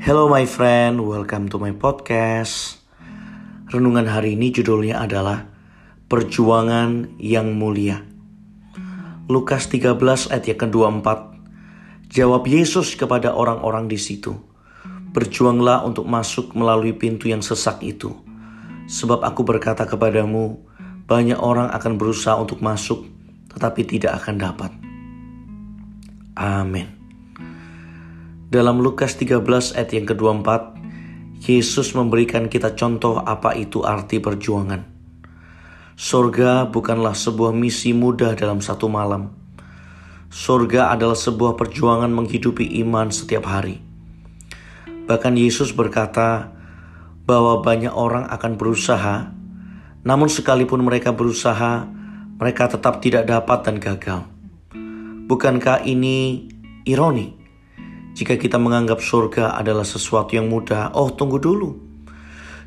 Hello my friend, welcome to my podcast. Renungan hari ini judulnya adalah Perjuangan yang Mulia. Lukas 13 ayat yang ke-24. Jawab Yesus kepada orang-orang di situ. Berjuanglah untuk masuk melalui pintu yang sesak itu. Sebab aku berkata kepadamu, banyak orang akan berusaha untuk masuk, tetapi tidak akan dapat. Amin. Dalam Lukas 13 ayat yang ke-24, Yesus memberikan kita contoh apa itu arti perjuangan. Sorga bukanlah sebuah misi mudah dalam satu malam. Sorga adalah sebuah perjuangan menghidupi iman setiap hari. Bahkan Yesus berkata bahwa banyak orang akan berusaha, namun sekalipun mereka berusaha, mereka tetap tidak dapat dan gagal. Bukankah ini ironi? Jika kita menganggap surga adalah sesuatu yang mudah, oh tunggu dulu.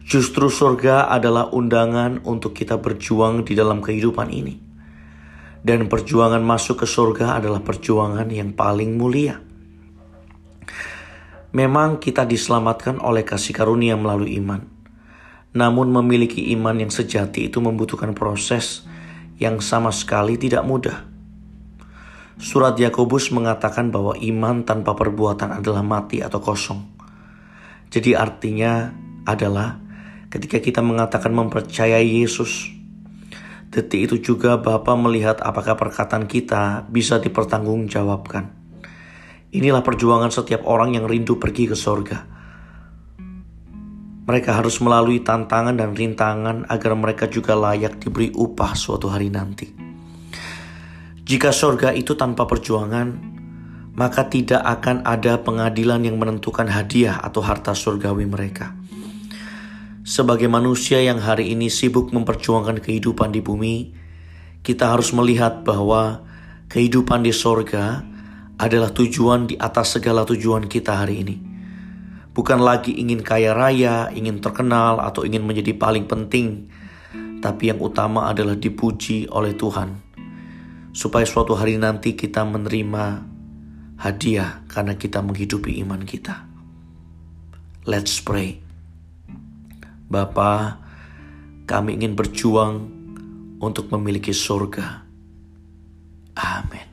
Justru surga adalah undangan untuk kita berjuang di dalam kehidupan ini. Dan perjuangan masuk ke surga adalah perjuangan yang paling mulia. Memang kita diselamatkan oleh kasih karunia melalui iman. Namun memiliki iman yang sejati itu membutuhkan proses yang sama sekali tidak mudah. Surat Yakobus mengatakan bahwa iman tanpa perbuatan adalah mati atau kosong. Jadi artinya adalah ketika kita mengatakan mempercayai Yesus, detik itu juga Bapa melihat apakah perkataan kita bisa dipertanggungjawabkan. Inilah perjuangan setiap orang yang rindu pergi ke sorga. Mereka harus melalui tantangan dan rintangan agar mereka juga layak diberi upah suatu hari nanti. Jika sorga itu tanpa perjuangan, maka tidak akan ada pengadilan yang menentukan hadiah atau harta surgawi mereka. Sebagai manusia yang hari ini sibuk memperjuangkan kehidupan di bumi, kita harus melihat bahwa kehidupan di sorga adalah tujuan di atas segala tujuan kita hari ini. Bukan lagi ingin kaya raya, ingin terkenal, atau ingin menjadi paling penting, tapi yang utama adalah dipuji oleh Tuhan supaya suatu hari nanti kita menerima hadiah karena kita menghidupi iman kita. Let's pray. Bapa, kami ingin berjuang untuk memiliki surga. Amin.